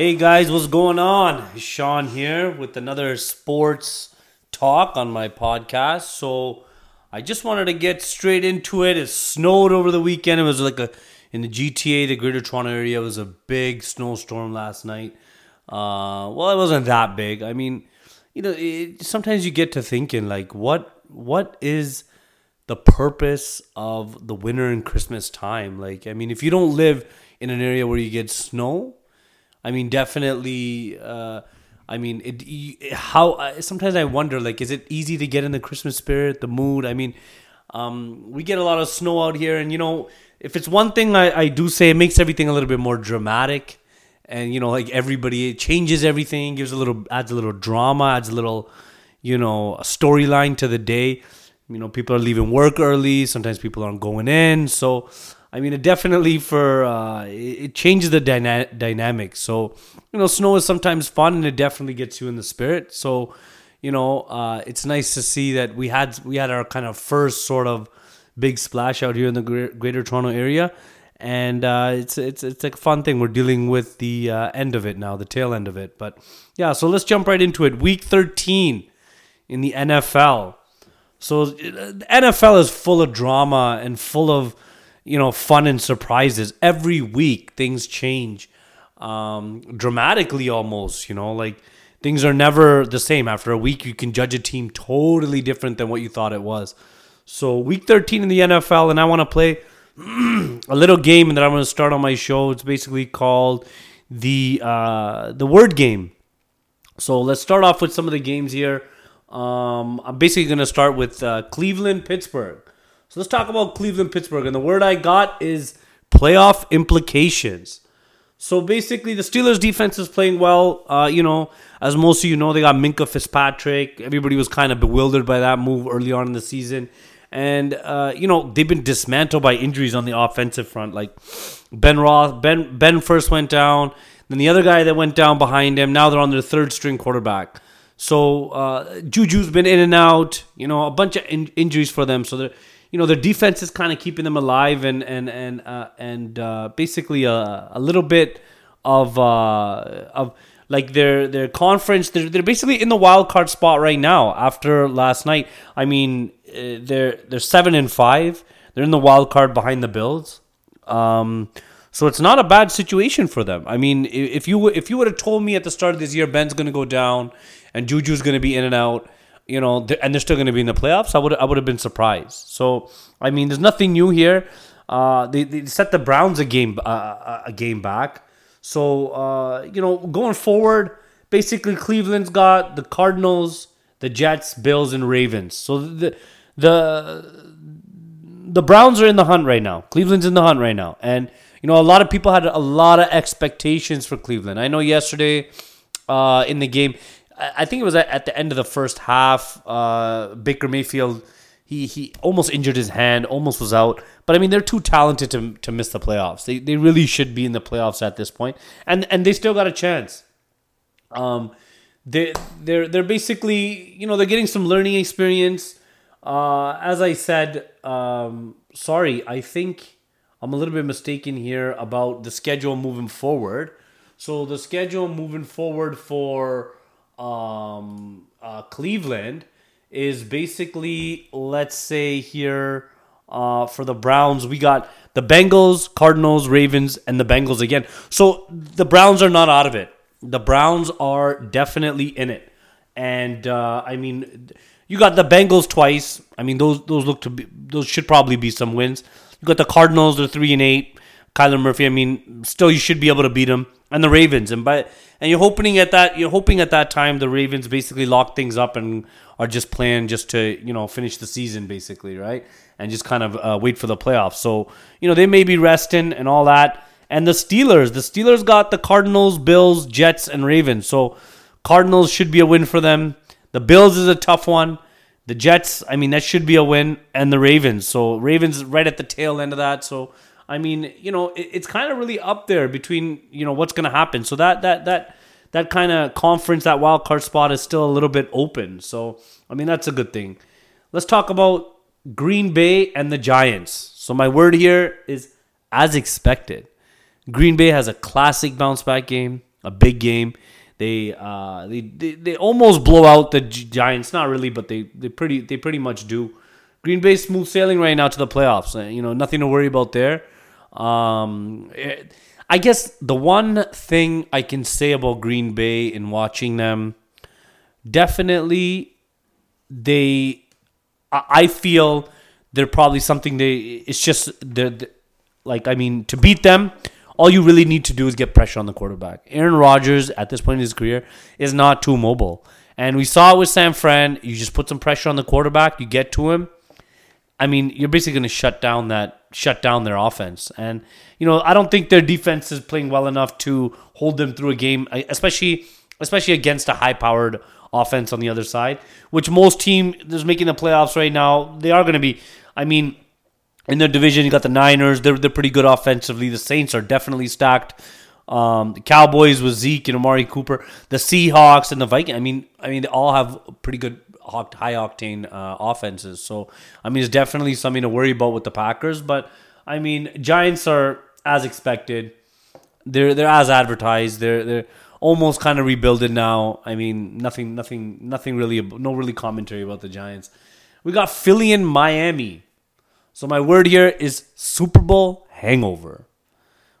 Hey guys, what's going on? Sean here with another sports talk on my podcast. So I just wanted to get straight into it. It snowed over the weekend. It was like a in the GTA, the Greater Toronto area. It was a big snowstorm last night. Uh, well, it wasn't that big. I mean, you know, it, sometimes you get to thinking like, what what is the purpose of the winter and Christmas time? Like, I mean, if you don't live in an area where you get snow, I mean, definitely. Uh, I mean, it. How sometimes I wonder, like, is it easy to get in the Christmas spirit, the mood? I mean, um, we get a lot of snow out here, and you know, if it's one thing I, I do say, it makes everything a little bit more dramatic, and you know, like everybody, it changes everything, gives a little, adds a little drama, adds a little, you know, storyline to the day. You know, people are leaving work early. Sometimes people aren't going in, so I mean, it definitely for uh, it changes the dyna- dynamic. So you know, snow is sometimes fun, and it definitely gets you in the spirit. So you know, uh, it's nice to see that we had we had our kind of first sort of big splash out here in the Greater Toronto area, and uh, it's it's it's a fun thing. We're dealing with the uh, end of it now, the tail end of it. But yeah, so let's jump right into it. Week thirteen in the NFL. So the NFL is full of drama and full of you know, fun and surprises. Every week, things change um, dramatically almost, you know, like things are never the same. After a week, you can judge a team totally different than what you thought it was. So, week 13 in the NFL, and I want to play a little game that I'm going to start on my show. It's basically called the uh, the word game. So, let's start off with some of the games here. Um, I'm basically going to start with uh, Cleveland, Pittsburgh. So let's talk about Cleveland Pittsburgh. And the word I got is playoff implications. So basically, the Steelers defense is playing well. Uh, you know, as most of you know, they got Minkah Fitzpatrick. Everybody was kind of bewildered by that move early on in the season. And, uh, you know, they've been dismantled by injuries on the offensive front. Like Ben Roth, Ben, ben first went down. Then the other guy that went down behind him, now they're on their third string quarterback. So uh, Juju's been in and out, you know, a bunch of in- injuries for them. So they're you know their defense is kind of keeping them alive and and and uh, and uh, basically a, a little bit of uh, of like their their conference they're, they're basically in the wild card spot right now after last night. I mean uh, they're they're 7 and 5 they're in the wild card behind the bills. Um, so it's not a bad situation for them. I mean if you if you would have told me at the start of this year ben's going to go down and juju's going to be in and out you know, and they're still going to be in the playoffs, I would I would have been surprised. So I mean, there's nothing new here. Uh, they, they set the Browns a game uh, a game back. So uh, you know, going forward, basically Cleveland's got the Cardinals, the Jets, Bills, and Ravens. So the the the Browns are in the hunt right now. Cleveland's in the hunt right now, and you know a lot of people had a lot of expectations for Cleveland. I know yesterday uh, in the game I think it was at the end of the first half. Uh, Baker Mayfield, he he almost injured his hand, almost was out. But I mean, they're too talented to to miss the playoffs. They they really should be in the playoffs at this point, and and they still got a chance. Um, they they're they're basically you know they're getting some learning experience. Uh, as I said, um, sorry, I think I'm a little bit mistaken here about the schedule moving forward. So the schedule moving forward for um, uh, Cleveland is basically, let's say here uh, for the Browns, we got the Bengals, Cardinals, Ravens, and the Bengals again. So the Browns are not out of it. The Browns are definitely in it, and uh, I mean, you got the Bengals twice. I mean, those those look to be those should probably be some wins. You got the Cardinals; they're three and eight. Kyler Murphy. I mean, still you should be able to beat them, and the Ravens. And by and you're hoping at that you're hoping at that time the Ravens basically lock things up and are just playing just to you know finish the season basically right and just kind of uh, wait for the playoffs. So you know they may be resting and all that. And the Steelers, the Steelers got the Cardinals, Bills, Jets, and Ravens. So Cardinals should be a win for them. The Bills is a tough one. The Jets, I mean, that should be a win, and the Ravens. So Ravens right at the tail end of that. So I mean, you know, it, it's kind of really up there between you know what's going to happen. So that that that that kind of conference, that wild card spot is still a little bit open. So I mean, that's a good thing. Let's talk about Green Bay and the Giants. So my word here is as expected. Green Bay has a classic bounce back game. a big game. They uh, they, they they almost blow out the Giants. Not really, but they they pretty they pretty much do. Green Bay smooth sailing right now to the playoffs. Uh, you know, nothing to worry about there. Um, it, I guess the one thing I can say about Green Bay in watching them, definitely, they, I feel they're probably something they. It's just they're, like I mean to beat them all you really need to do is get pressure on the quarterback. Aaron Rodgers, at this point in his career, is not too mobile. And we saw it with San Fran. You just put some pressure on the quarterback, you get to him. I mean, you're basically going to shut down that shut down their offense. And you know, I don't think their defense is playing well enough to hold them through a game, especially especially against a high-powered offense on the other side, which most team that's making the playoffs right now, they are going to be. I mean, in their division, you got the Niners. They're they're pretty good offensively. The Saints are definitely stacked. Um, the Cowboys with Zeke and Amari Cooper, the Seahawks and the Vikings. I mean, I mean, they all have pretty good high octane uh, offenses. So, I mean, it's definitely something to worry about with the Packers. But I mean, Giants are as expected. They're they're as advertised. They're they're almost kind of rebuilded now. I mean, nothing nothing nothing really no really commentary about the Giants. We got Philly and Miami. So my word here is Super Bowl hangover.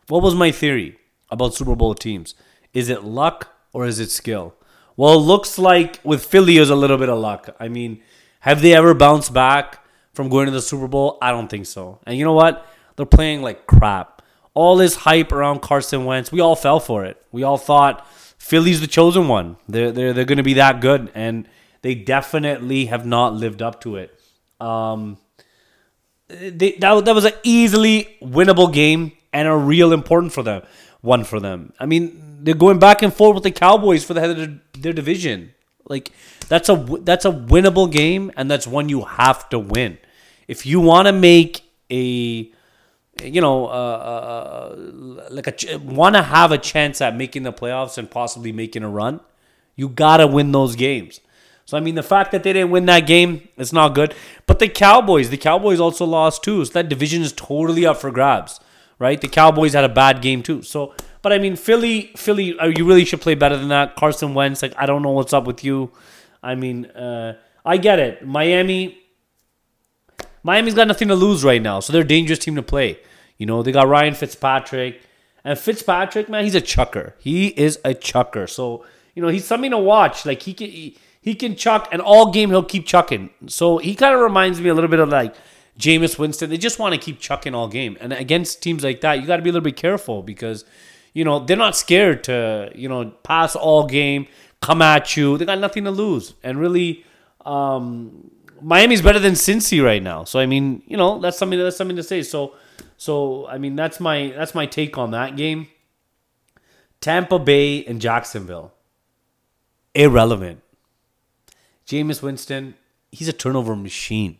What was my theory about Super Bowl teams? Is it luck or is it skill? Well, looks like with Philly is a little bit of luck. I mean, have they ever bounced back from going to the Super Bowl? I don't think so. And you know what? They're playing like crap. All this hype around Carson Wentz, we all fell for it. We all thought Philly's the chosen one. They're they're they're going to be that good, and they definitely have not lived up to it. Um, they, that, that was an easily winnable game and a real important for them one for them. I mean, they're going back and forth with the Cowboys for the head of their, their division. Like that's a that's a winnable game, and that's one you have to win. If you want to make a you know, uh, uh, like a want to have a chance at making the playoffs and possibly making a run, you gotta win those games. So I mean, the fact that they didn't win that game, it's not good. But the Cowboys, the Cowboys also lost too. So that division is totally up for grabs, right? The Cowboys had a bad game too. So, but I mean, Philly, Philly, uh, you really should play better than that. Carson Wentz, like I don't know what's up with you. I mean, uh, I get it. Miami, Miami's got nothing to lose right now, so they're a dangerous team to play. You know, they got Ryan Fitzpatrick, and Fitzpatrick, man, he's a chucker. He is a chucker. So you know, he's something to watch. Like he can. He, he can chuck, and all game he'll keep chucking. So he kind of reminds me a little bit of like Jameis Winston. They just want to keep chucking all game. And against teams like that, you got to be a little bit careful because, you know, they're not scared to, you know, pass all game, come at you. They got nothing to lose. And really, um, Miami's better than Cincy right now. So I mean, you know, that's something that's something to say. So so I mean that's my that's my take on that game. Tampa Bay and Jacksonville. Irrelevant. Jameis Winston, he's a turnover machine.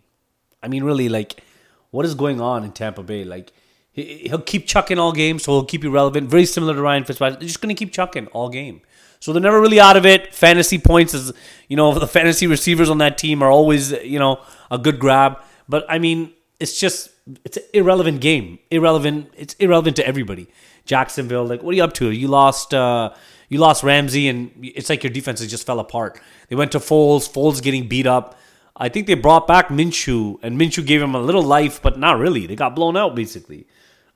I mean, really, like, what is going on in Tampa Bay? Like, he, will keep chucking all game, so he'll keep you relevant. Very similar to Ryan Fitzpatrick. They're just going to keep chucking all game. So they're never really out of it. Fantasy points is, you know, the fantasy receivers on that team are always, you know, a good grab. But I mean, it's just it's an irrelevant game. Irrelevant. It's irrelevant to everybody. Jacksonville, like, what are you up to? You lost. uh you lost Ramsey, and it's like your defense just fell apart. They went to Foles. Foles getting beat up. I think they brought back Minshew, and Minshew gave him a little life, but not really. They got blown out basically.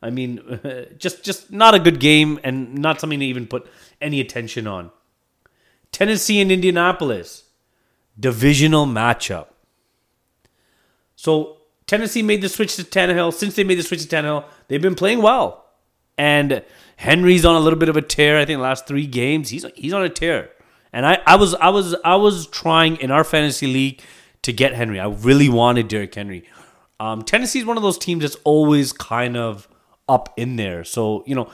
I mean, just just not a good game, and not something to even put any attention on. Tennessee and Indianapolis, divisional matchup. So Tennessee made the switch to Tannehill. Since they made the switch to Tannehill, they've been playing well, and Henry's on a little bit of a tear. I think the last three games he's he's on a tear. And I, I was I was I was trying in our fantasy league to get Henry. I really wanted Derrick Henry. Um, Tennessee's one of those teams that's always kind of up in there. So you know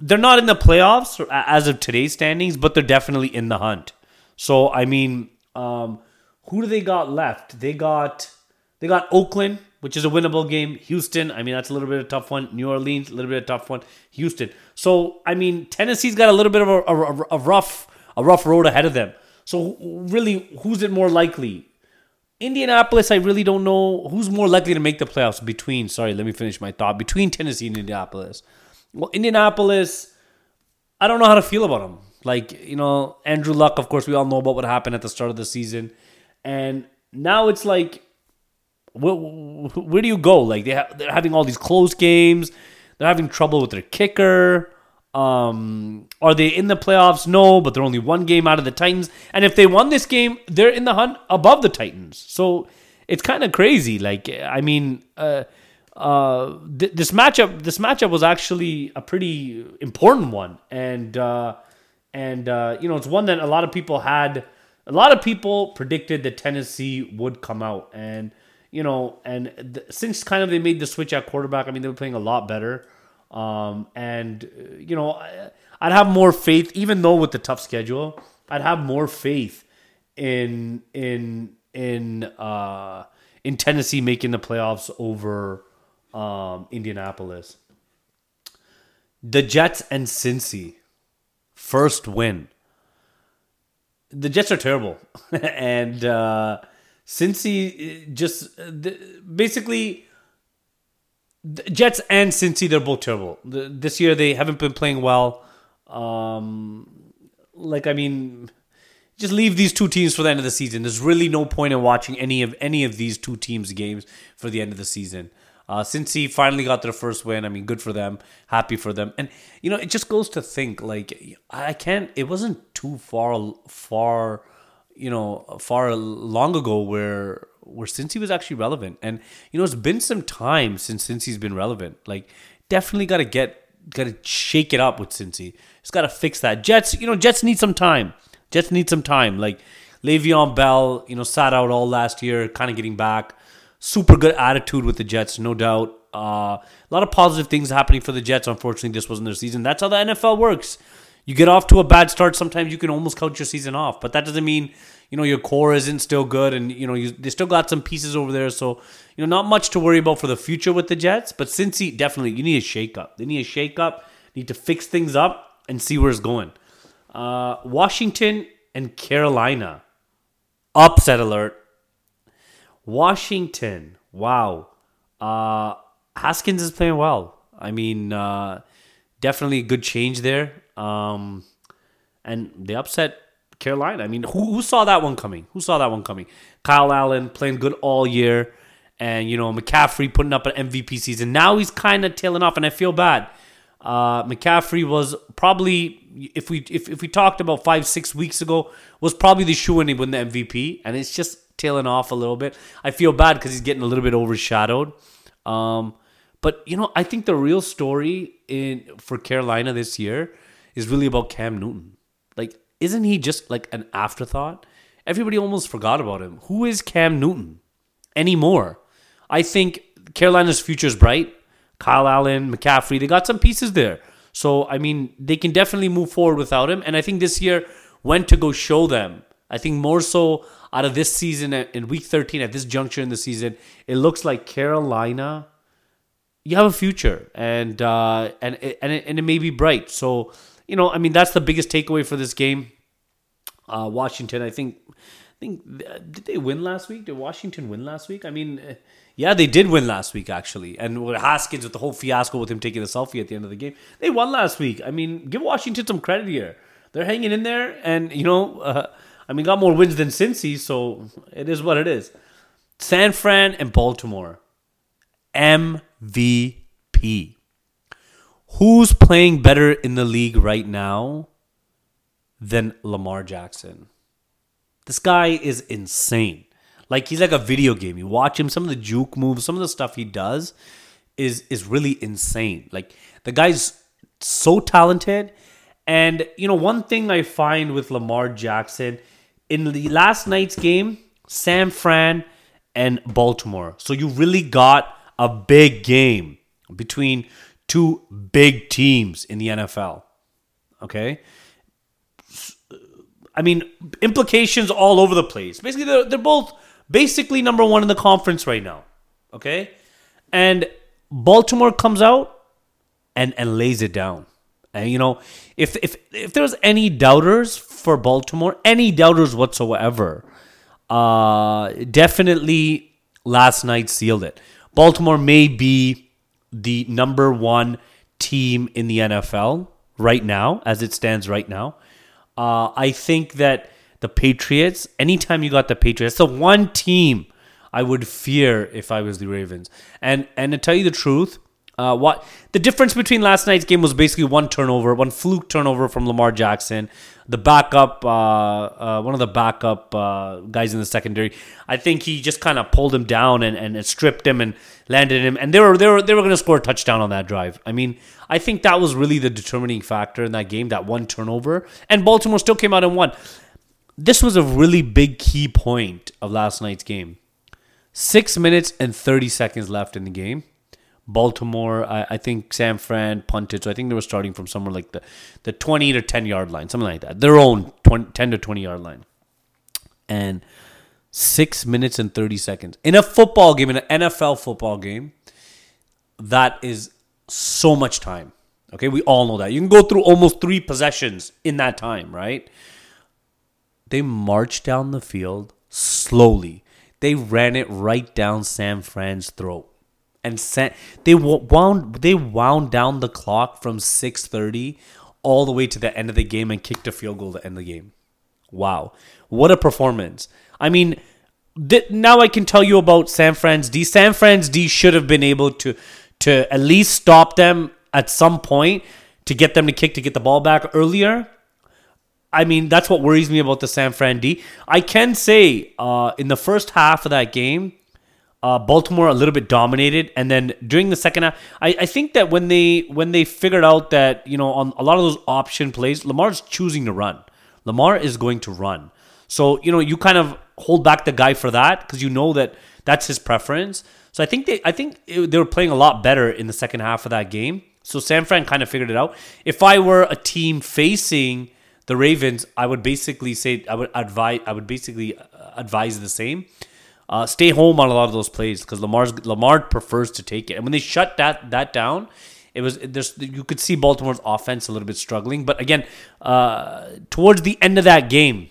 they're not in the playoffs as of today's standings, but they're definitely in the hunt. So I mean, um, who do they got left? They got they got Oakland, which is a winnable game. Houston, I mean, that's a little bit of a tough one. New Orleans, a little bit of a tough one. Houston. So, I mean, Tennessee's got a little bit of a, a, a rough a rough road ahead of them. So, really, who's it more likely? Indianapolis, I really don't know who's more likely to make the playoffs between, sorry, let me finish my thought, between Tennessee and Indianapolis. Well, Indianapolis, I don't know how to feel about them. Like you know, Andrew Luck. Of course, we all know about what happened at the start of the season, and now it's like, where, where do you go? Like they ha- they're having all these close games. They're having trouble with their kicker. Um, are they in the playoffs? No, but they're only one game out of the Titans. And if they won this game, they're in the hunt above the Titans. So it's kind of crazy. Like, I mean, uh, uh, th- this matchup, this matchup was actually a pretty important one, and uh, and uh, you know, it's one that a lot of people had. A lot of people predicted that Tennessee would come out, and you know, and th- since kind of they made the switch at quarterback, I mean, they were playing a lot better. Um, and uh, you know, I'd have more faith, even though with the tough schedule, I'd have more faith in in in uh, in Tennessee making the playoffs over um, Indianapolis. The Jets and Cincy, first win. The Jets are terrible, and uh, Cincy just uh, basically Jets and Cincy, they're both terrible. This year they haven't been playing well. Um, like I mean, just leave these two teams for the end of the season. There's really no point in watching any of any of these two teams' games for the end of the season. Uh, Cincy finally got their first win. I mean, good for them. Happy for them. And you know, it just goes to think like I can't. It wasn't too far far, you know, far long ago where where Cincy was actually relevant. And you know, it's been some time since Cincy's been relevant. Like, definitely got to get got to shake it up with Cincy. It's got to fix that. Jets, you know, Jets need some time. Jets need some time. Like Le'Veon Bell, you know, sat out all last year, kind of getting back. Super good attitude with the Jets, no doubt. Uh, a lot of positive things happening for the Jets. Unfortunately, this wasn't their season. That's how the NFL works. You get off to a bad start, sometimes you can almost count your season off. But that doesn't mean you know your core isn't still good, and you know you, they still got some pieces over there. So you know not much to worry about for the future with the Jets. But Cincy definitely you need a shake up. They need a shake up. Need to fix things up and see where it's going. Uh, Washington and Carolina. Upset alert. Washington. Wow. Uh, Haskins is playing well. I mean, uh, definitely a good change there. Um, and they upset Carolina. I mean, who, who saw that one coming? Who saw that one coming? Kyle Allen playing good all year. And, you know, McCaffrey putting up an MVP season. Now he's kind of tailing off, and I feel bad. Uh, McCaffrey was probably, if we if, if we talked about five six weeks ago, was probably the shoe in to win the MVP, and it's just tailing off a little bit. I feel bad because he's getting a little bit overshadowed. Um, but you know, I think the real story in for Carolina this year is really about Cam Newton. Like, isn't he just like an afterthought? Everybody almost forgot about him. Who is Cam Newton anymore? I think Carolina's future is bright. Kyle Allen, McCaffrey, they got some pieces there. So, I mean, they can definitely move forward without him. And I think this year went to go show them. I think more so out of this season in week 13, at this juncture in the season, it looks like Carolina, you have a future. And, uh, and, and, it, and it may be bright. So, you know, I mean, that's the biggest takeaway for this game. Uh, Washington, I think, I think, did they win last week? Did Washington win last week? I mean, yeah, they did win last week actually, and with Haskins with the whole fiasco with him taking the selfie at the end of the game, they won last week. I mean, give Washington some credit here. They're hanging in there, and you know, uh, I mean, got more wins than Cincy, so it is what it is. San Fran and Baltimore, MVP. Who's playing better in the league right now than Lamar Jackson? This guy is insane. Like he's like a video game. You watch him, some of the juke moves, some of the stuff he does is is really insane. Like the guy's so talented. And you know, one thing I find with Lamar Jackson in the last night's game, San Fran and Baltimore. So you really got a big game between two big teams in the NFL. Okay? I mean, implications all over the place. Basically, they're, they're both basically number one in the conference right now. Okay? And Baltimore comes out and, and lays it down. And you know, if if if there's any doubters for Baltimore, any doubters whatsoever, uh definitely last night sealed it. Baltimore may be the number one team in the NFL right now, as it stands right now. Uh, I think that the Patriots, anytime you got the Patriots, the one team I would fear if I was the Ravens. And and to tell you the truth, uh, what the difference between last night's game was basically one turnover, one fluke turnover from Lamar Jackson, the backup, uh, uh, one of the backup uh, guys in the secondary. I think he just kind of pulled him down and, and stripped him and landed him, and they were they were they were going to score a touchdown on that drive. I mean, I think that was really the determining factor in that game, that one turnover, and Baltimore still came out and won. This was a really big key point of last night's game. Six minutes and thirty seconds left in the game Baltimore, I, I, think San Fran punted. So I think they were starting from somewhere like the, the 20 to 10 yard line, something like that. Their own 20, 10 to 20 yard line. And six minutes and 30 seconds. In a football game, in an NFL football game, that is so much time. Okay, we all know that. You can go through almost three possessions in that time, right? They marched down the field slowly. They ran it right down San Fran's throat and sent they wound they wound down the clock from 6:30 all the way to the end of the game and kicked a field goal to end the game. Wow. What a performance. I mean, th- now I can tell you about San Fran's D. San Fran's D should have been able to to at least stop them at some point to get them to kick to get the ball back earlier. I mean, that's what worries me about the San Fran D. I can say uh, in the first half of that game, uh, Baltimore a little bit dominated, and then during the second half, I, I think that when they when they figured out that you know on a lot of those option plays, Lamar's choosing to run. Lamar is going to run, so you know you kind of hold back the guy for that because you know that that's his preference. So I think they I think it, they were playing a lot better in the second half of that game. So San Fran kind of figured it out. If I were a team facing the Ravens, I would basically say I would advise I would basically uh, advise the same. Uh, stay home on a lot of those plays because Lamar's Lamar prefers to take it. And when they shut that that down, it was there's you could see Baltimore's offense a little bit struggling. But again, uh, towards the end of that game,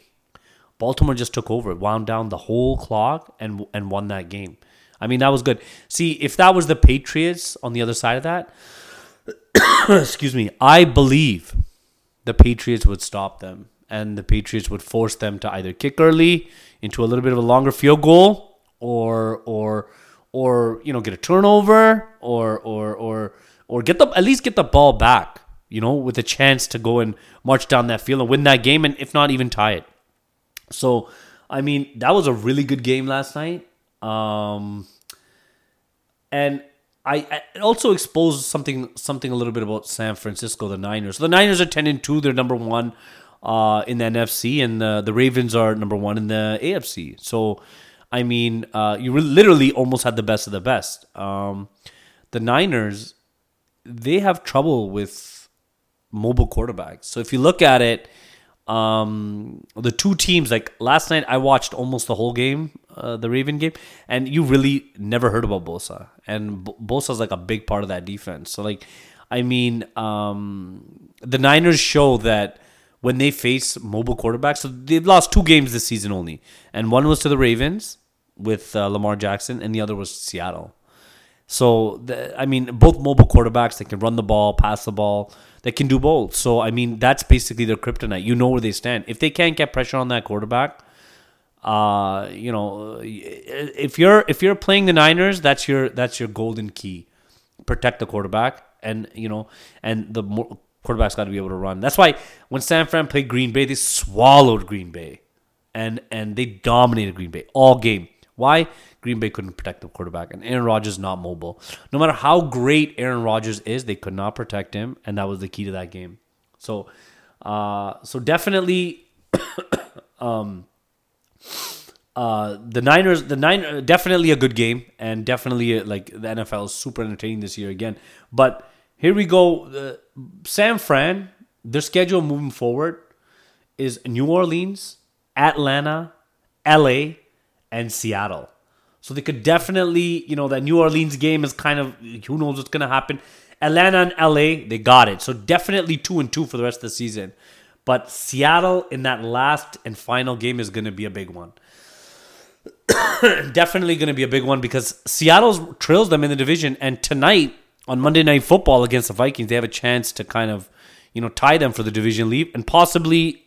Baltimore just took over, wound down the whole clock, and and won that game. I mean, that was good. See, if that was the Patriots on the other side of that, excuse me, I believe the Patriots would stop them, and the Patriots would force them to either kick early into a little bit of a longer field goal or or or you know get a turnover or or or or get the at least get the ball back you know with a chance to go and march down that field and win that game and if not even tie it so i mean that was a really good game last night um and I, I also exposed something something a little bit about San Francisco, the Niners. The Niners are ten and two; they're number one uh, in the NFC, and the, the Ravens are number one in the AFC. So, I mean, uh, you literally almost had the best of the best. Um, the Niners, they have trouble with mobile quarterbacks. So if you look at it, um, the two teams, like last night, I watched almost the whole game, uh, the Raven game, and you really never heard about Bosa. And B- Bosa's like a big part of that defense. So, like, I mean, um, the Niners show that when they face mobile quarterbacks. So they've lost two games this season only, and one was to the Ravens with uh, Lamar Jackson, and the other was Seattle. So the, I mean, both mobile quarterbacks they can run the ball, pass the ball, they can do both. So I mean, that's basically their kryptonite. You know where they stand. If they can't get pressure on that quarterback, uh, you know, if you're if you're playing the Niners, that's your that's your golden key. Protect the quarterback, and you know, and the quarterback's got to be able to run. That's why when San Fran played Green Bay, they swallowed Green Bay, and and they dominated Green Bay all game. Why? Green Bay couldn't protect the quarterback, and Aaron Rodgers not mobile. No matter how great Aaron Rodgers is, they could not protect him, and that was the key to that game. So, uh, so definitely, um, uh, the Niners, the nine, definitely a good game, and definitely like the NFL is super entertaining this year again. But here we go. Uh, San Fran, their schedule moving forward is New Orleans, Atlanta, LA, and Seattle. So they could definitely, you know, that New Orleans game is kind of who knows what's going to happen. Atlanta and LA, they got it. So definitely two and two for the rest of the season. But Seattle in that last and final game is going to be a big one. definitely going to be a big one because Seattle trails them in the division. And tonight, on Monday Night Football against the Vikings, they have a chance to kind of, you know, tie them for the division lead and possibly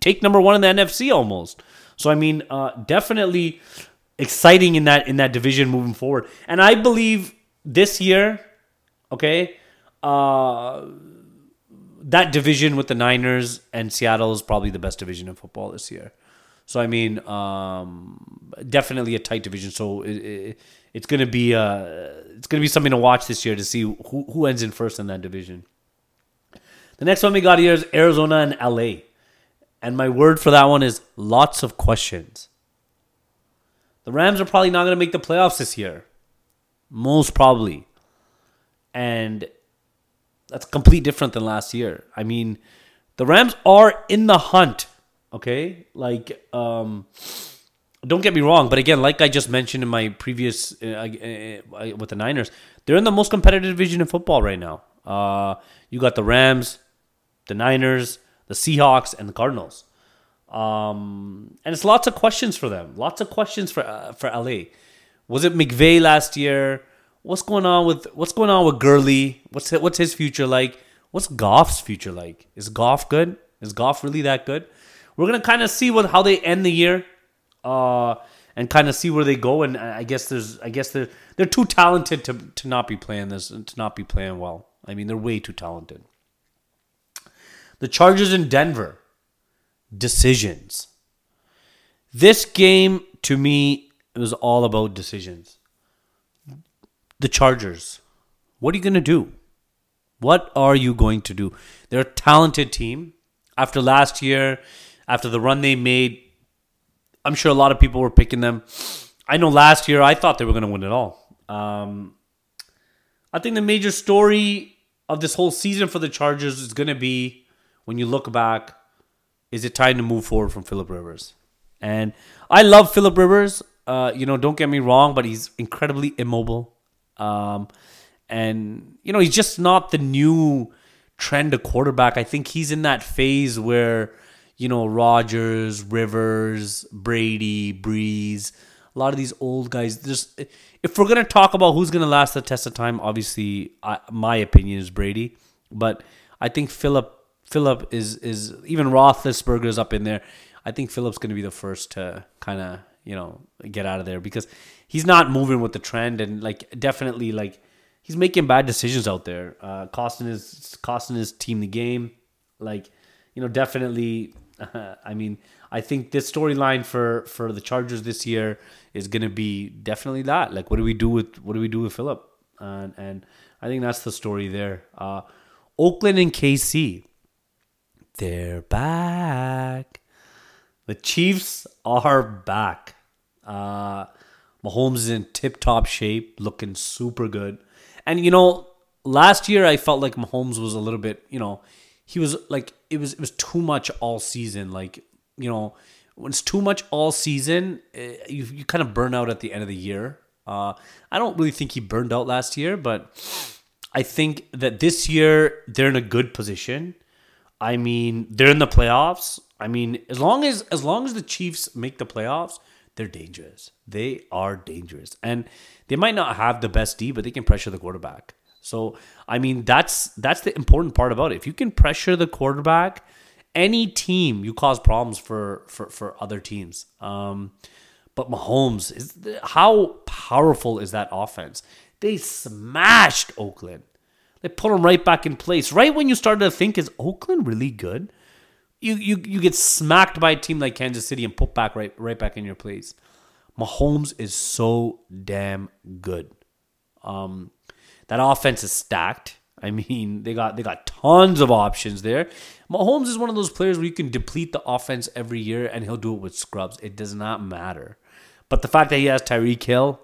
take number one in the NFC almost. So I mean, uh, definitely exciting in that in that division moving forward. And I believe this year, okay, uh, that division with the Niners and Seattle is probably the best division in football this year. So I mean, um, definitely a tight division. So it, it, it's gonna be uh, it's gonna be something to watch this year to see who who ends in first in that division. The next one we got here is Arizona and LA, and my word for that one is lots of questions. The Rams are probably not gonna make the playoffs this year, most probably, and that's complete different than last year. I mean, the Rams are in the hunt Okay, like um, don't get me wrong, but again, like I just mentioned in my previous uh, uh, with the Niners, they're in the most competitive division in football right now. Uh, you got the Rams, the Niners, the Seahawks, and the Cardinals. Um, and it's lots of questions for them. Lots of questions for uh, for LA. Was it McVay last year? What's going on with what's going on with Gurley? What's what's his future like? What's Goff's future like? Is Goff good? Is Goff really that good? we're gonna kind of see what how they end the year, uh, and kind of see where they go. And I guess there's, I guess they're they're too talented to to not be playing this to not be playing well. I mean, they're way too talented. The Chargers in Denver, decisions. This game to me it was all about decisions. The Chargers, what are you gonna do? What are you going to do? They're a talented team. After last year, after the run they made. I'm sure a lot of people were picking them. I know last year I thought they were going to win it all. Um, I think the major story of this whole season for the Chargers is going to be when you look back, is it time to move forward from Philip Rivers? And I love Philip Rivers. Uh, you know, don't get me wrong, but he's incredibly immobile. Um, and you know, he's just not the new trend of quarterback. I think he's in that phase where you know, Rodgers, Rivers, Brady, Brees, a lot of these old guys. Just if we're gonna talk about who's gonna last the test of time, obviously, I, my opinion is Brady, but I think Philip Philip is is even Roethlisberger's up in there. I think Philip's gonna be the first to kind of you know get out of there because he's not moving with the trend and like definitely like he's making bad decisions out there, uh, costing his costing his team the game. Like you know, definitely I mean, I think this storyline for for the Chargers this year is going to be definitely that. Like, what do we do with what do we do with Philip? And and I think that's the story there. Uh, Oakland and KC, they're back. The Chiefs are back. Uh, Mahomes is in tip top shape, looking super good. And you know, last year I felt like Mahomes was a little bit, you know, he was like it was it was too much all season. Like you know, when it's too much all season, eh, you you kind of burn out at the end of the year. Uh, I don't really think he burned out last year, but I think that this year they're in a good position. I mean, they're in the playoffs. I mean, as long as as long as the Chiefs make the playoffs, they're dangerous. They are dangerous, and they might not have the best D, but they can pressure the quarterback. So I mean that's that's the important part about it. If you can pressure the quarterback, any team you cause problems for for for other teams. Um, but Mahomes is how powerful is that offense? They smashed Oakland. They put them right back in place. Right when you started to think, is Oakland really good? You you you get smacked by a team like Kansas City and put back right right back in your place. Mahomes is so damn good. Um, that offense is stacked. I mean, they got they got tons of options there. Mahomes is one of those players where you can deplete the offense every year and he'll do it with scrubs. It does not matter. But the fact that he has Tyreek Hill,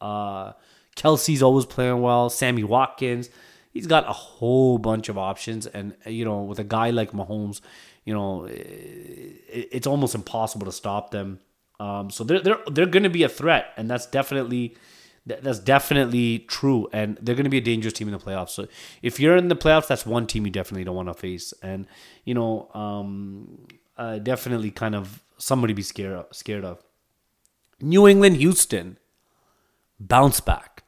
uh, Kelce's always playing well, Sammy Watkins, he's got a whole bunch of options. And you know, with a guy like Mahomes, you know, it's almost impossible to stop them. Um, so they're they're they're going to be a threat, and that's definitely that's definitely true, and they're going to be a dangerous team in the playoffs. So if you're in the playoffs, that's one team you definitely don't want to face, and you know, um, uh, definitely kind of somebody be scared of, scared of. New England, Houston, bounce back.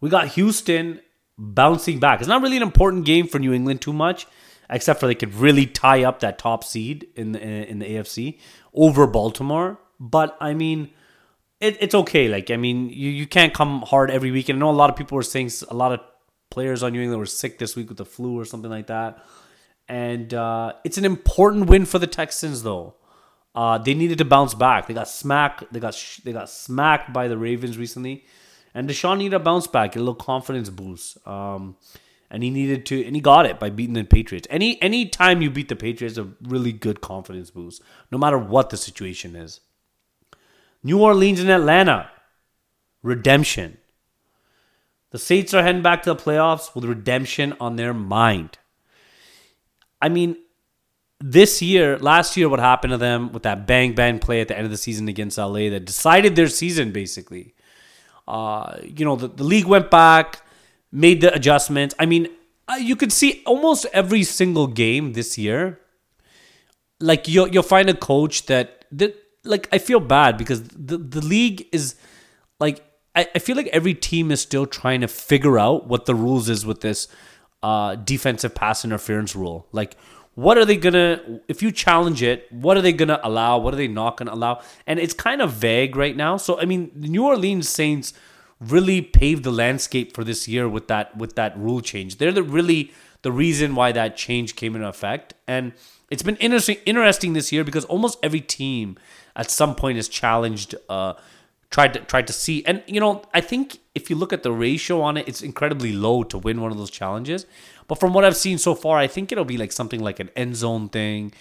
We got Houston bouncing back. It's not really an important game for New England too much. except for they could really tie up that top seed in the in the AFC over Baltimore. But I mean, it, it's okay. Like I mean, you, you can't come hard every week. And I know a lot of people were saying a lot of players on New England were sick this week with the flu or something like that. And uh, it's an important win for the Texans, though. Uh, they needed to bounce back. They got smacked. They got sh- they got smacked by the Ravens recently, and Deshaun needed a bounce back, a little confidence boost. Um, and he needed to, and he got it by beating the Patriots. Any any time you beat the Patriots, a really good confidence boost, no matter what the situation is. New Orleans and Atlanta, redemption. The Saints are heading back to the playoffs with redemption on their mind. I mean, this year, last year, what happened to them with that bang bang play at the end of the season against LA that decided their season, basically. Uh, you know, the, the league went back, made the adjustments. I mean, uh, you could see almost every single game this year. Like you'll you'll find a coach that that like I feel bad because the the league is like I, I feel like every team is still trying to figure out what the rules is with this uh, defensive pass interference rule. Like what are they gonna if you challenge it what are they gonna allow? What are they not gonna allow? And it's kind of vague right now. So i mean the new orleans saints really paved the landscape for this year with that with that rule change. They're the really the reason why that change came into effect. And it's been interesting interesting this year because almost every team at some point has challenged uh tried to tried to see and you know i think if you look at the ratio on it it's incredibly low to win one of those challenges but from what I've seen so far, I think it'll be like something like an end zone thing,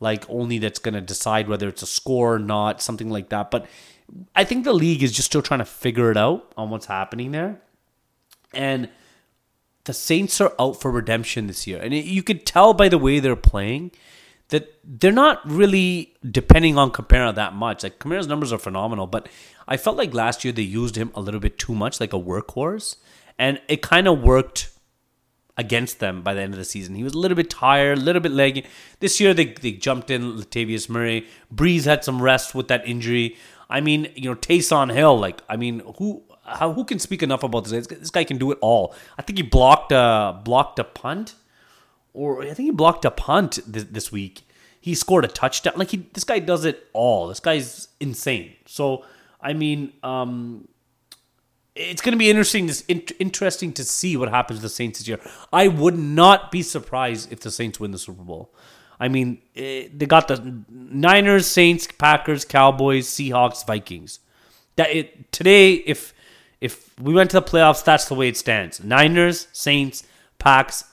like only that's going to decide whether it's a score or not, something like that. But I think the league is just still trying to figure it out on what's happening there. And the Saints are out for redemption this year. And it, you could tell by the way they're playing that they're not really depending on Kamara that much. Like Kamara's numbers are phenomenal, but I felt like last year they used him a little bit too much, like a workhorse. And it kind of worked against them by the end of the season. He was a little bit tired, a little bit leggy. This year they, they jumped in Latavius Murray. Brees had some rest with that injury. I mean, you know, Taysom Hill, like, I mean, who how, who can speak enough about this? This guy can do it all. I think he blocked a blocked a punt, or I think he blocked a punt this, this week. He scored a touchdown. Like he, this guy does it all. This guy's insane. So I mean, um, it's going to be interesting to, interesting to see what happens to the Saints this year. I would not be surprised if the Saints win the Super Bowl. I mean, it, eh, they got the Niners, Saints, Packers, Cowboys, Seahawks, Vikings. That it, today, if if we went to the playoffs, that's the way it stands: Niners, Saints, Packs,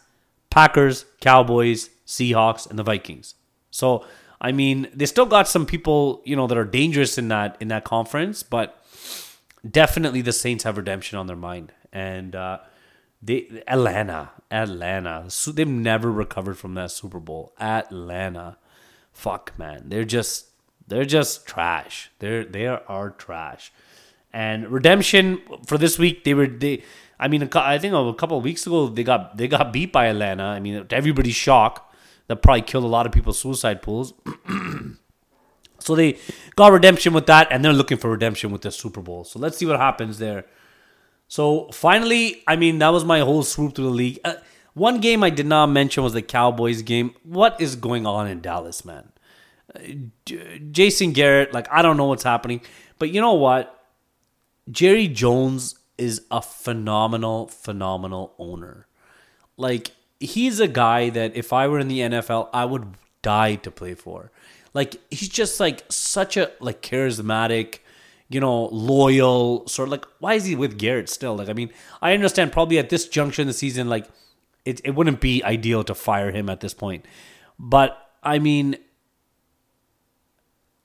Packers, Cowboys, Seahawks, and the Vikings. So, I mean, they still got some people, you know, that are dangerous in that in that conference, but definitely the Saints have redemption on their mind, and uh, they Atlanta, Atlanta, so they've never recovered from that Super Bowl. Atlanta, fuck man, they're just they're just trash. They're they are trash. And redemption for this week, they were they. I mean, I think a couple of weeks ago they got they got beat by Atlanta. I mean, everybody's shock, that probably killed a lot of people's suicide pools. So they got redemption with that, and they're looking for redemption with the Super Bowl. So let's see what happens there. So finally, I mean, that was my whole swoop through the league. Uh, one game I did not mention was the Cowboys game. What is going on in Dallas, man? Uh, Jason Garrett, like, I don't know what's happening. But you know what? Jerry Jones is a phenomenal, phenomenal owner. Like, he's a guy that if I were in the NFL, I would die to play for. Like he's just like such a like charismatic, you know, loyal sort of like why is he with Garrett still? Like I mean, I understand probably at this junction of the season, like it it wouldn't be ideal to fire him at this point. But I mean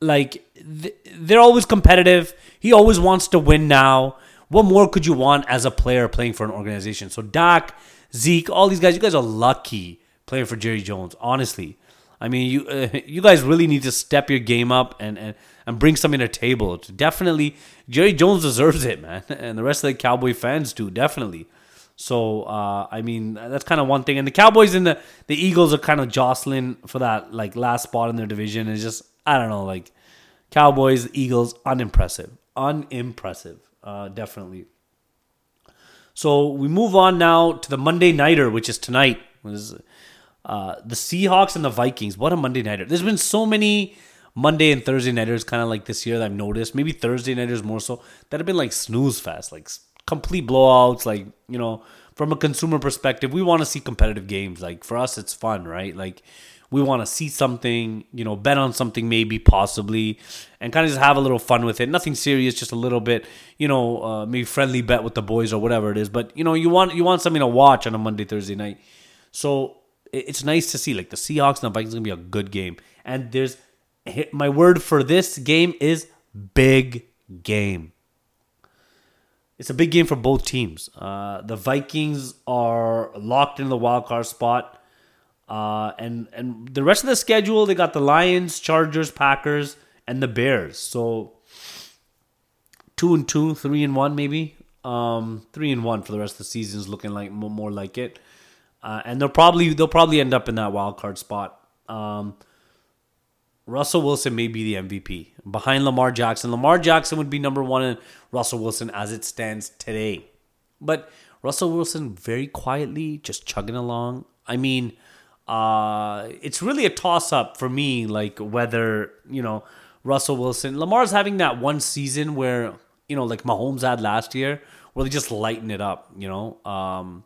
like they're always competitive. He always wants to win now. What more could you want as a player playing for an organization? So Dak, Zeke, all these guys, you guys are lucky playing for Jerry Jones, honestly. I mean, you uh, you guys really need to step your game up and, and, and bring something to the table. Definitely, Jerry Jones deserves it, man, and the rest of the Cowboy fans do definitely. So uh, I mean, that's kind of one thing. And the Cowboys and the the Eagles are kind of jostling for that like last spot in their division. It's just I don't know, like Cowboys, Eagles, unimpressive, unimpressive, uh, definitely. So we move on now to the Monday nighter, which is tonight. Is, Uh, the Seahawks and the Vikings. What a Monday nighter! There's been so many Monday and Thursday nighters, kind of like this year that I've noticed. Maybe Thursday nighters more so that have been like snooze fest, like complete blowouts. Like you know, from a consumer perspective, we want to see competitive games. Like for us, it's fun, right? Like we want to see something, you know, bet on something maybe, possibly, and kind of just have a little fun with it. Nothing serious, just a little bit, you know, uh, maybe friendly bet with the boys or whatever it is. But you know, you want you want something to watch on a Monday Thursday night. So it's nice to see like the Seahawks and the Vikings gonna be a good game. And there's my word for this game is big game. It's a big game for both teams. Uh, the Vikings are locked in the wild card spot. Uh, and and the rest of the schedule, they got the Lions, Chargers, Packers, and the Bears. So two and two, three and one, maybe. Um, three and one for the rest of the season is looking like more like it. Uh, and they'll probably they'll probably end up in that wild card spot. Um, Russell Wilson may be the MVP behind Lamar Jackson. Lamar Jackson would be number one, and Russell Wilson as it stands today. But Russell Wilson very quietly just chugging along. I mean, uh, it's really a toss up for me, like whether, you know, Russell Wilson, Lamar's having that one season where, you know, like Mahomes had last year, where they just lighten it up, you know. Um,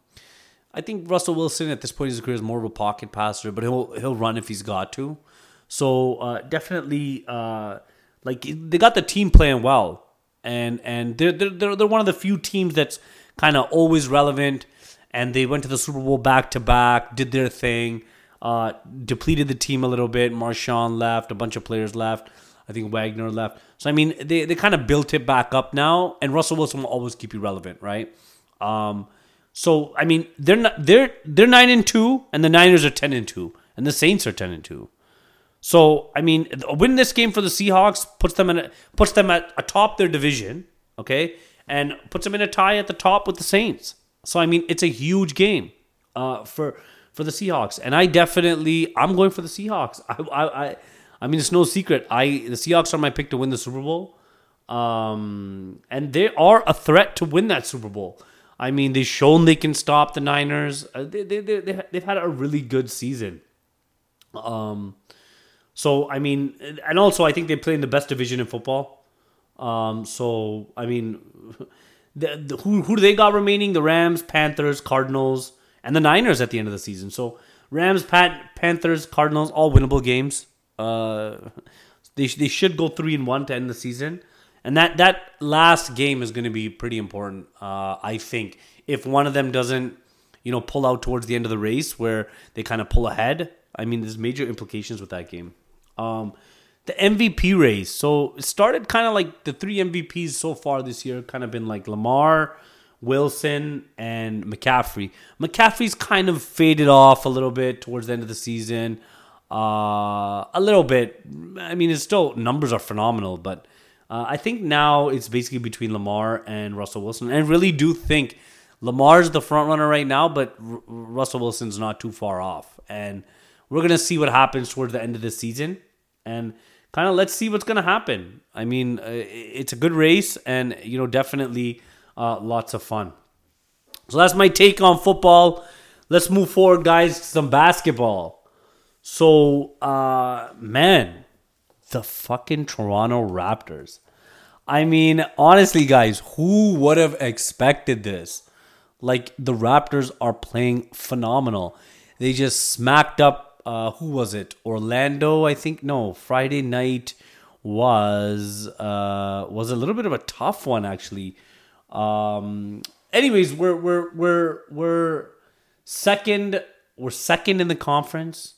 I think Russell Wilson at this point in his career is more of a pocket passer, but he'll he'll run if he's got to. So uh, definitely, uh, like they got the team playing well, and and they're they're they're one of the few teams that's kind of always relevant and they went to the Super Bowl back to back, did their thing, uh, depleted the team a little bit. Marshawn left, a bunch of players left. I think Wagner left. So I mean, they, they kind of built it back up now, and Russell Wilson will always keep you relevant, right? Um, so I mean, they're not they're they're nine and two, and the Niners are ten and two, and the Saints are ten and two. So I mean, win this game for the Seahawks puts them in a, puts them at atop their division, okay, and puts them in a tie at the top with the Saints. So I mean, it's a huge game uh, for for the Seahawks, and I definitely I'm going for the Seahawks. I I I, I mean, it's no secret. I the Seahawks are my pick to win the Super Bowl, um, and they are a threat to win that Super Bowl. I mean, they've shown they can stop the Niners. Uh, they, they, they, they've had a really good season. Um, so I mean, and also I think they play in the best division in football. Um, so I mean, the, the, who who do they got remaining? The Rams, Panthers, Cardinals, and the Niners at the end of the season. So Rams, Pat, Panthers, Cardinals, all winnable games. Uh, they they should go three and one to end the season, and that that last game is going to be pretty important. Uh, I think if one of them doesn't, you know, pull out towards the end of the race where they kind of pull ahead, I mean, there's major implications with that game. Um, the MVP race. So it started kind of like the three MVPs so far this year, kind of been like Lamar, Wilson, and McCaffrey. McCaffrey's kind of faded off a little bit towards the end of the season. Uh, a little bit. I mean, it's still numbers are phenomenal, but uh, I think now it's basically between Lamar and Russell Wilson. And I really do think Lamar's the front runner right now, but R- Russell Wilson's not too far off. And we're gonna see what happens towards the end of the season. And kind of let's see what's going to happen. I mean, uh, it's a good race and, you know, definitely uh, lots of fun. So that's my take on football. Let's move forward, guys, to some basketball. So, uh, man, the fucking Toronto Raptors. I mean, honestly, guys, who would have expected this? Like, the Raptors are playing phenomenal. They just smacked up uh, who was it? Orlando, I think. No, Friday night was uh, was a little bit of a tough one actually. Um, anyways, we're we're we're we're second. We're second in the conference.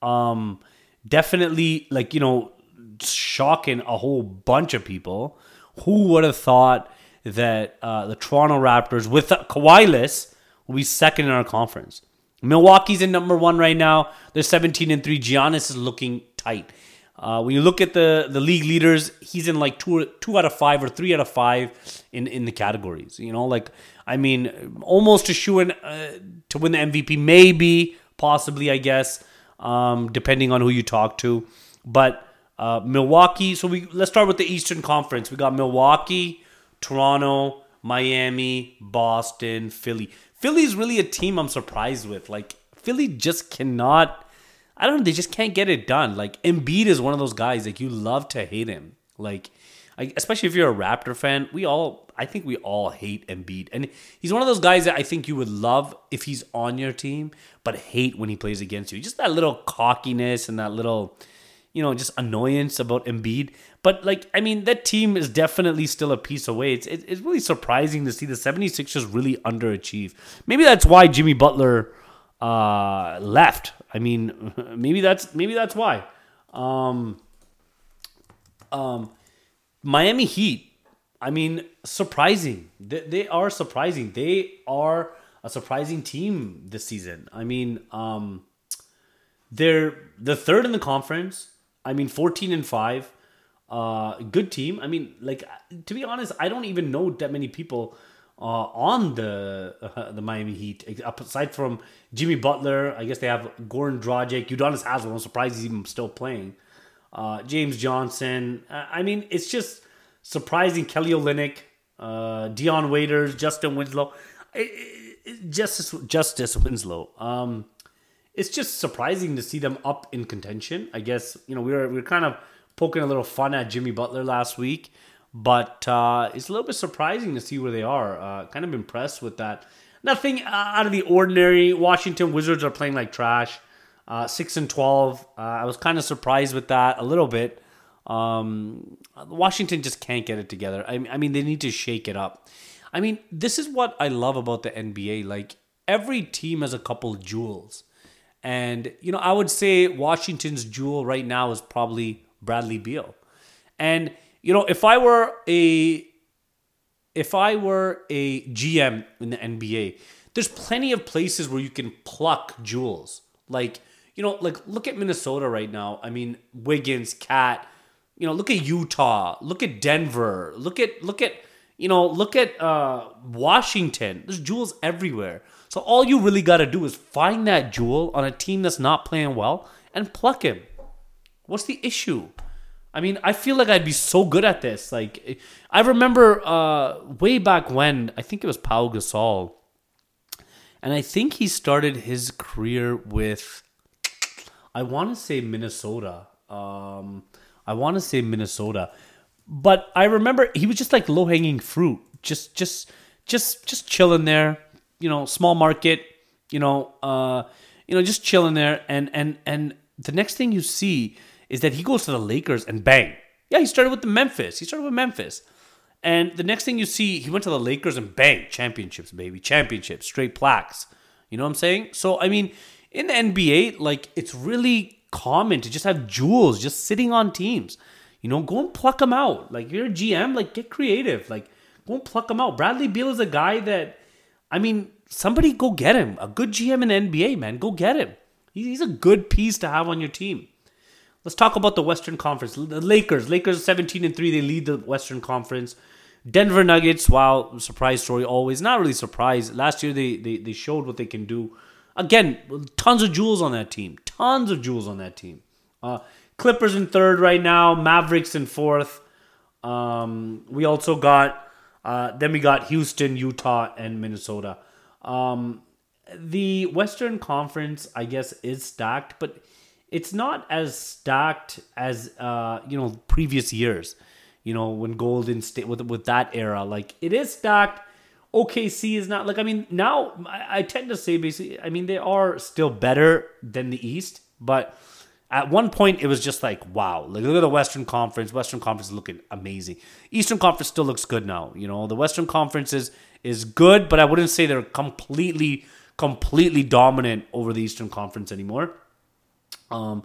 Um, definitely, like you know, shocking a whole bunch of people. Who would have thought that uh, the Toronto Raptors with Kawhi will be second in our conference? Milwaukee's in number one right now. They're 17 and 3. Giannis is looking tight. Uh, when you look at the, the league leaders, he's in like two two out of five or three out of five in, in the categories. You know, like I mean, almost a shoe in uh, to win the MVP, maybe, possibly, I guess, um, depending on who you talk to. But uh, Milwaukee. So we let's start with the Eastern Conference. We got Milwaukee, Toronto, Miami, Boston, Philly. Philly's really a team I'm surprised with. Like Philly just cannot. I don't know. They just can't get it done. Like Embiid is one of those guys. Like you love to hate him. Like, I, especially if you're a Raptor fan, we all. I think we all hate Embiid, and he's one of those guys that I think you would love if he's on your team, but hate when he plays against you. Just that little cockiness and that little, you know, just annoyance about Embiid. But like, I mean, that team is definitely still a piece away. It's it's really surprising to see the 76ers really underachieve. Maybe that's why Jimmy Butler uh, left. I mean, maybe that's maybe that's why. Um, um, Miami Heat. I mean, surprising. They, they are surprising. They are a surprising team this season. I mean, um, they're the third in the conference. I mean, fourteen and five. Uh, good team. I mean, like to be honest, I don't even know that many people uh, on the uh, the Miami Heat aside from Jimmy Butler. I guess they have Goran Dragic, Udonis Haslem. I'm surprised he's even still playing. Uh, James Johnson. I mean, it's just surprising. Kelly Olynyk, uh, Dion Waiters, Justin Winslow, it, it, Justice Justice Winslow. Um, it's just surprising to see them up in contention. I guess you know we were we were kind of poking a little fun at Jimmy Butler last week, but uh, it's a little bit surprising to see where they are. Uh, kind of impressed with that. Nothing out of the ordinary. Washington Wizards are playing like trash. Uh, six and twelve. Uh, I was kind of surprised with that a little bit. Um, Washington just can't get it together. I, I mean, they need to shake it up. I mean, this is what I love about the NBA. Like every team has a couple jewels. And, you know, I would say Washington's jewel right now is probably Bradley Beal. And you know, if I were a if I were a GM in the NBA, there's plenty of places where you can pluck jewels. Like, you know, like look at Minnesota right now. I mean, Wiggins, KAT, you know, look at Utah, look at Denver, look at look at you know, look at uh, Washington. There's jewels everywhere. So all you really got to do is find that jewel on a team that's not playing well and pluck him. What's the issue? I mean, I feel like I'd be so good at this. Like, I remember uh, way back when, I think it was Pau Gasol, and I think he started his career with, I want to say Minnesota. Um, I want to say Minnesota, but I remember he was just like low hanging fruit, just, just, just, just chilling there. You know, small market. You know, uh, you know, just chilling there, and and and the next thing you see is that he goes to the Lakers and bang. Yeah, he started with the Memphis. He started with Memphis. And the next thing you see, he went to the Lakers and bang, championships, baby. Championships, straight plaques. You know what I'm saying? So, I mean, in the NBA, like, it's really common to just have jewels just sitting on teams. You know, go and pluck them out. Like, you're a GM, like, get creative. Like, go and pluck them out. Bradley Beal is a guy that, I mean, somebody go get him. A good GM in NBA, man. Go get him. He's a good piece to have on your team. Let's talk about the Western Conference. The Lakers. Lakers 17 and 3. They lead the Western Conference. Denver Nuggets, wow, surprise story always. Not really surprise. Last year they, they, they showed what they can do. Again, tons of jewels on that team. Tons of jewels on that team. Uh, Clippers in third right now. Mavericks in fourth. Um, we also got, uh, then we got Houston, Utah, and Minnesota. Um, the Western Conference, I guess, is stacked, but it's not as stacked as uh, you know previous years. You know when Golden State with with that era, like it is stacked. OKC is not like I mean now I, I tend to say basically I mean they are still better than the East, but at one point it was just like wow like look at the western conference western conference is looking amazing eastern conference still looks good now you know the western conference is is good but i wouldn't say they're completely completely dominant over the eastern conference anymore um,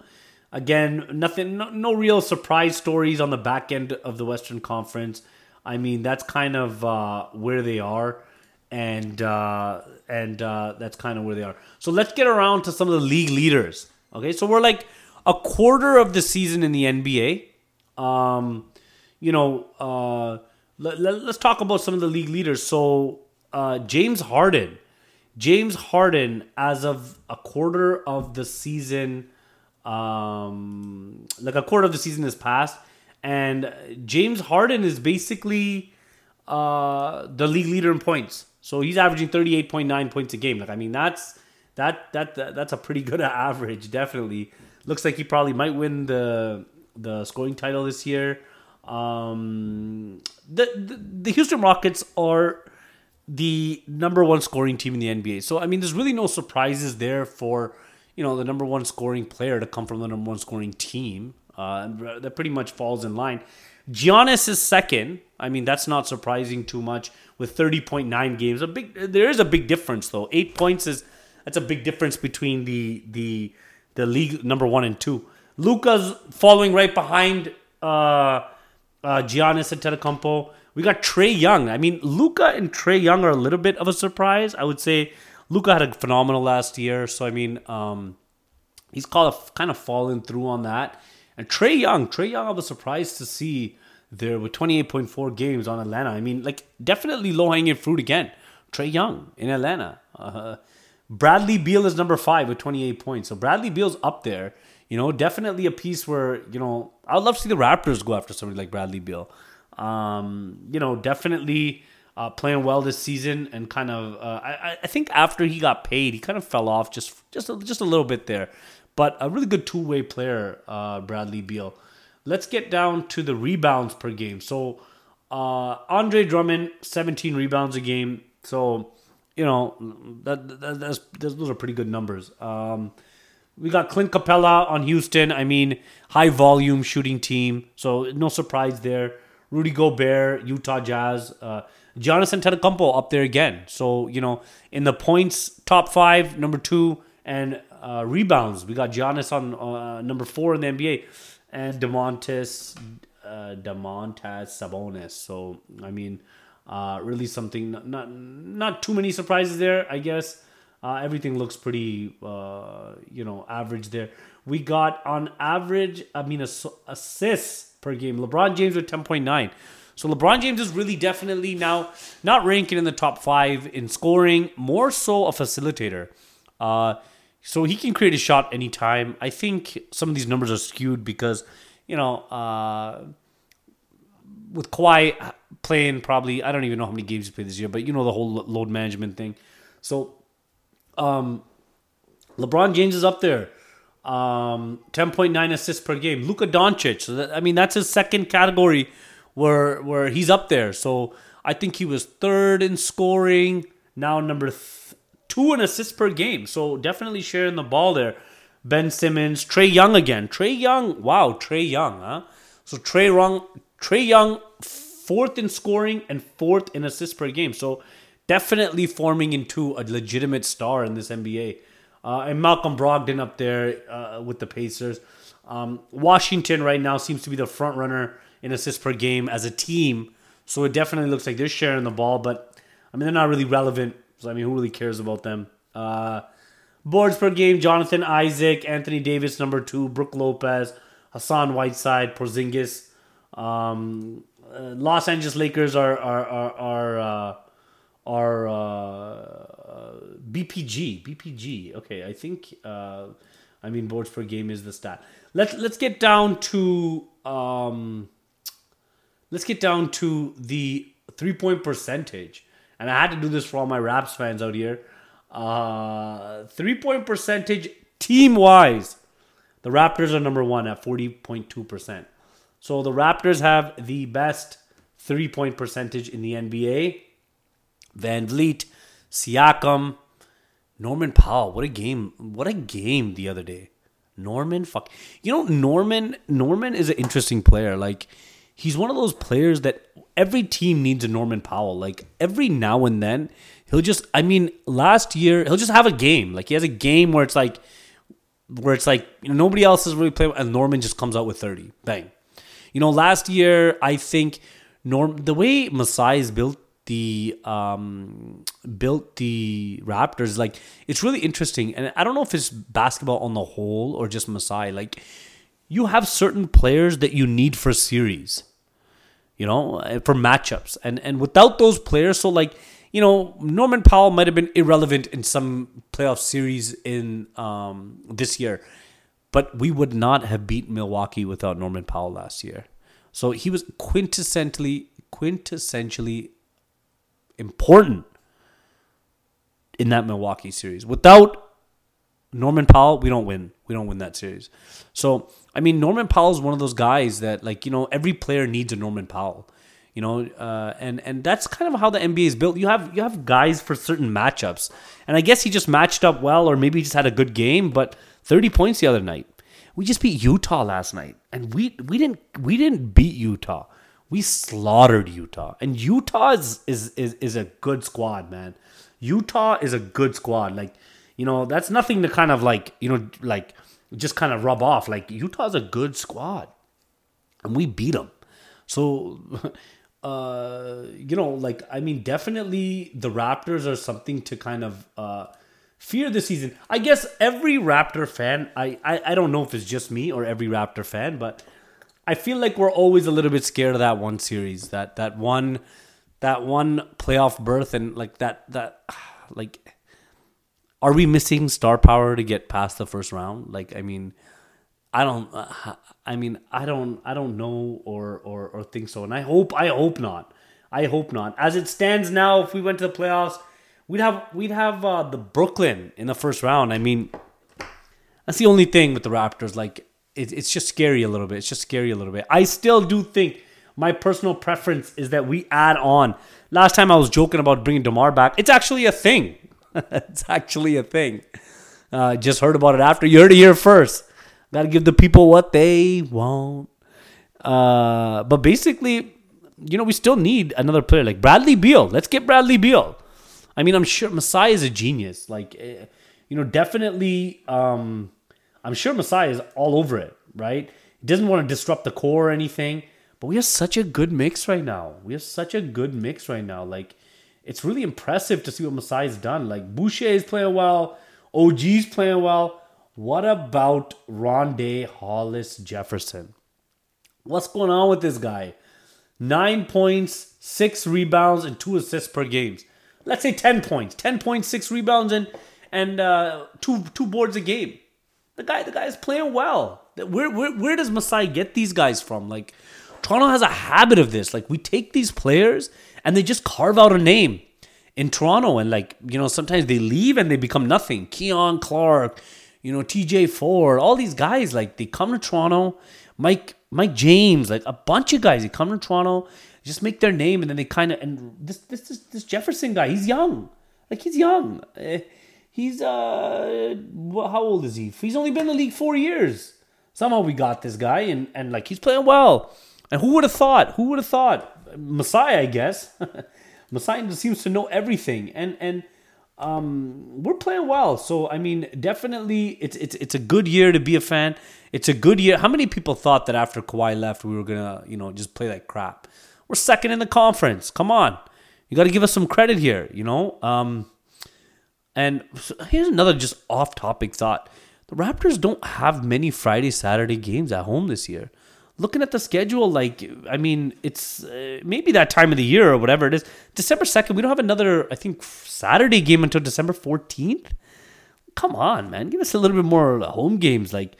again, nothing, no, no, real surprise stories on the back end of the Western Conference. I mean, that's kind of uh, where they are, and uh, and uh, that's kind of where they are. So let's get around to some of the league leaders. Okay, so we're like a quarter of the season in the NBA. Um, you know, uh, let, let, us talk about some of the league leaders. So uh, James Harden, James Harden, as of a quarter of the season um, like a quarter of the season has passed, and James Harden is basically uh, the league leader in points. So he's averaging thirty eight point nine points a game. Like I mean, that's that, that that that's a pretty good average. Definitely looks like he probably might win the the scoring title this year. Um, the, the the Houston Rockets are the number one scoring team in the NBA. So I mean, there's really no surprises there for you know the number one scoring player to come from the number one scoring team. Uh, that pretty much falls in line. Giannis is second. I mean, that's not surprising too much with 30.9 games. A big there is a big difference though. 8 points is that's a big difference between the the the league number 1 and 2. Luka's following right behind uh uh Giannis Antetokounmpo. We got Trae Young. I mean, Luka and Trae Young are a little bit of a surprise. I would say Luka had a phenomenal last year, so I mean, um he's called a, kind of fallen through on that. And Trae Young, Trae Young, I was surprised to see there with 28.4 games on Atlanta. I mean, like definitely low hanging fruit again. Trae Young in Atlanta. Uh, Bradley Beal is number five with 28 points. So Bradley Beal's up there. You know, definitely a piece where you know I'd love to see the Raptors go after somebody like Bradley Beal. Um, you know, definitely uh, playing well this season and kind of. Uh, I, I think after he got paid, he kind of fell off just just a, just a little bit there. But a really good two way player, uh, Bradley Beal. Let's get down to the rebounds per game. So uh, Andre Drummond, 17 rebounds a game. So you know that, that that's, those are pretty good numbers. Um, we got Clint Capela on Houston. I mean, high volume shooting team. So no surprise there. Rudy Gobert, Utah Jazz. Uh, Jonathan Antetokounmpo up there again. So you know, in the points top five, number two, and uh, rebounds. We got Giannis on uh, number four in the NBA, and Demontis uh, Domantas Sabonis. So I mean, uh, really something not, not not too many surprises there. I guess uh, everything looks pretty uh, you know average there. We got on average, I mean, assists per game. LeBron James with ten point nine. So LeBron James is really definitely now not ranking in the top five in scoring, more so a facilitator. Uh, so he can create a shot anytime. I think some of these numbers are skewed because, you know, uh, with Kawhi playing probably, I don't even know how many games he played this year, but you know the whole load management thing. So, um, LeBron James is up there. Um, 10.9 assists per game. Luka Doncic. So that, I mean, that's his second category where where he's up there. So I think he was third in scoring. Now number th- two and assists per game. So definitely sharing the ball there. Ben Simmons, Trae Young again. Trae Young, wow, Trae Young, huh? So Trae Young, Trae Young, fourth in scoring and fourth in assists per game. So definitely forming into a legitimate star in this NBA. Uh, and Malcolm Brogdon up there uh, with the Pacers. Um, Washington right now seems to be the front runner in assists per game as a team. So it definitely looks like they're sharing the ball, but I mean they're not really relevant so I mean, who really cares about them? Uh, boards per game: Jonathan Isaac, Anthony Davis, number two, Brook Lopez, Hassan Whiteside, Porzingis. Um, uh, Los Angeles Lakers are are are are, uh, are uh, BPG BPG. Okay, I think uh, I mean boards per game is the stat. Let's let's get down to um, let's get down to the three point percentage and I had to do this for all my Raps fans out here. Uh, three point percentage team wise, the Raptors are number one at 40.2%. So the Raptors have the best three point percentage in the NBA. VanVleet, Siakam, Norman Powell. What a game. What a game the other day. Norman, fuck. You know, Norman, Norman is an interesting player. Like, he's one of those players that every team needs a Norman Powell. Like every now and then, he'll just I mean, last year he'll just have a game. Like he has a game where it's like where it's like you know, nobody else is really playing and Norman just comes out with 30. Bang. You know, last year I think Norm the way Masai is built the um built the Raptors like it's really interesting. And I don't know if it's basketball on the whole or just Masai. Like you have certain players that you need for series you know, uh, for matchups. And and without those players, so like, you know, Norman Powell might have been irrelevant in some playoff series in um, this year, but we would not have beat Milwaukee without Norman Powell last year. So he was quintessentially quintessentially important in that Milwaukee series. Without Norman Powell, we don't win. We don't win that series. So I mean, Norman Powell is one of those guys that like you know every player needs a Norman Powell. You know, uh, and and that's kind of how the NBA is built. You have you have guys for certain matchups, and I guess he just matched up well, or maybe he just had a good game. But thirty points the other night. We just beat Utah last night, and we we didn't we didn't beat Utah. We slaughtered Utah, and Utah is is is, is a good squad, man. Utah is a good squad. Like you know, that's nothing to kind of like you know like just kind of rub off. Like Utah's a good squad, and we beat them. So, uh, you know, like I mean, definitely the Raptors are something to kind of uh, fear this season. I guess every Raptor fan, I, I I don't know if it's just me or every Raptor fan, but I feel like we're always a little bit scared of that one series, that that one that one playoff berth, and like that that like are we missing star power to get past the first round? Like, I mean, I don't. I mean, I don't. I don't know or or or think so. And I hope. I hope not. I hope not. As it stands now, if we went to the playoffs, we'd have we'd have uh, the Brooklyn in the first round. I mean, that's the only thing with the Raptors. Like, it, it's just scary a little bit. It's just scary a little bit. I still do think my personal preference is that we add on. Last time I was joking about bringing Demar back. It's actually a thing. it's actually a thing. Uh, just heard about it after. You heard it here first. Got to give the people what they want. Uh, but basically, you know, we still need another player like Bradley Beal. Let's get Bradley Beal. I mean, I'm sure Masai is a genius. Like, eh, you know, definitely. Um, I'm sure Masai is all over it. Right? He doesn't want to disrupt the core or anything. But we have such a good mix right now. We have such a good mix right now. Like, it's really impressive to see what Masai's done. Like Boucher is playing well, OG's playing well. What about Rondae Hollis Jefferson? What's going on with this guy? Nine points, six rebounds, and two assists per game. Let's say ten points, ten points, six rebounds, and and uh, two two boards a game. The guy, the guy is playing well. Where where where does Masai get these guys from? Like Toronto has a habit of this. Like we take these players and they just carve out a name in Toronto and like you know sometimes they leave and they become nothing. Keon Clark, you know TJ Ford, all these guys like they come to Toronto. Mike Mike James, like a bunch of guys, they come to Toronto, just make their name, and then they kind of and this this this, this Jefferson guy, he's young, like he's young. Uh, he's uh, how old is he? He's only been in the league four years. Somehow we got this guy, and and like he's playing well. And who would have thought? Who would have thought? Messiah, I guess. Masai seems to know everything, and and um, we're playing well. So I mean, definitely, it's it's it's a good year to be a fan. It's a good year. How many people thought that after Kawhi left, we were gonna you know just play like crap? We're second in the conference. Come on, you got to give us some credit here. You know. Um, and here's another just off-topic thought: the Raptors don't have many Friday Saturday games at home this year looking at the schedule, like I mean, it's uh, maybe that time of the year or whatever it is. December second, we don't have another, I think, Saturday game until December fourteenth. Come on, man, give us a little bit more home games. Like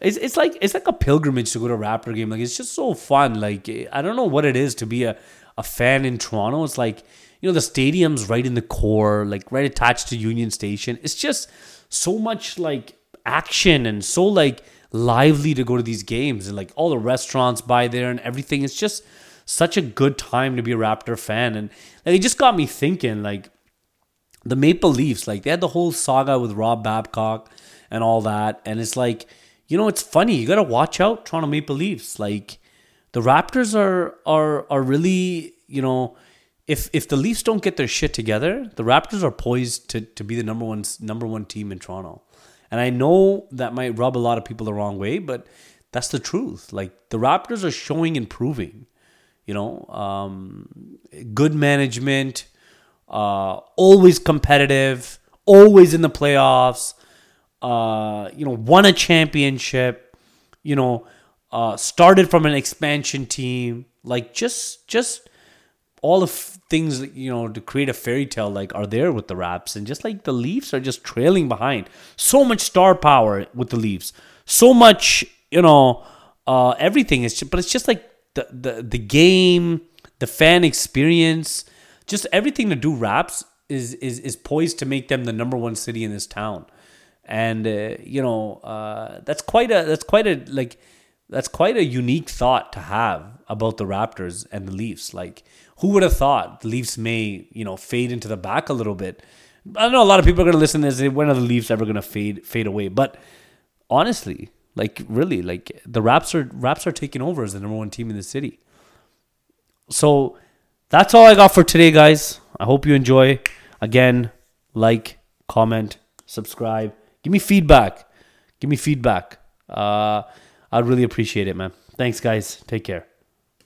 it's it's like it's like a pilgrimage to go to a Raptor game. Like it's just so fun. Like I don't know what it is to be a a fan in Toronto. It's like you know the stadium's right in the core, like right attached to Union Station. It's just so much like action and so like lively to go to these games and like all the restaurants by there and everything. It's just such a good time to be a Raptor fan. And like, it just got me thinking like the Maple Leafs, like they had the whole saga with Rob Babcock and all that. And it's like, you know, it's funny. You got to watch out, Toronto Maple Leafs. Like the Raptors are are are really, you know, if if the Leafs don't get their shit together, the Raptors are poised to to be the number one number one team in Toronto. And I know that might rub a lot of people the wrong way, but that's the truth. Like the Raptors are showing improving. You know, um, good management, uh, always competitive, always in the playoffs. Uh, you know, won a championship. You know, uh, started from an expansion team. Like just, just all the things you know to create a fairy tale like are there with the Raps, and just like the Leafs are just trailing behind. So much star power with the Leafs, so much you know uh, everything is, but it's just like the the the game, the fan experience, just everything to do Raps is is is poised to make them the number one city in this town. And uh, you know uh, that's quite a that's quite a like that's quite a unique thought to have about the Raptors and the Leafs. Like, who would have thought the Leafs may you know fade into the back a little bit? I don't know a lot of people are going to listen to this. When are the Leafs ever going to fade fade away? But honestly, like really, like the Raps are Raps are taking over as the number one team in the city. So that's all I got for today, guys. I hope you enjoy. Again, like, comment, subscribe. Give me feedback. Give me feedback. Uh, I'd really appreciate it, man. Thanks, guys. Take care.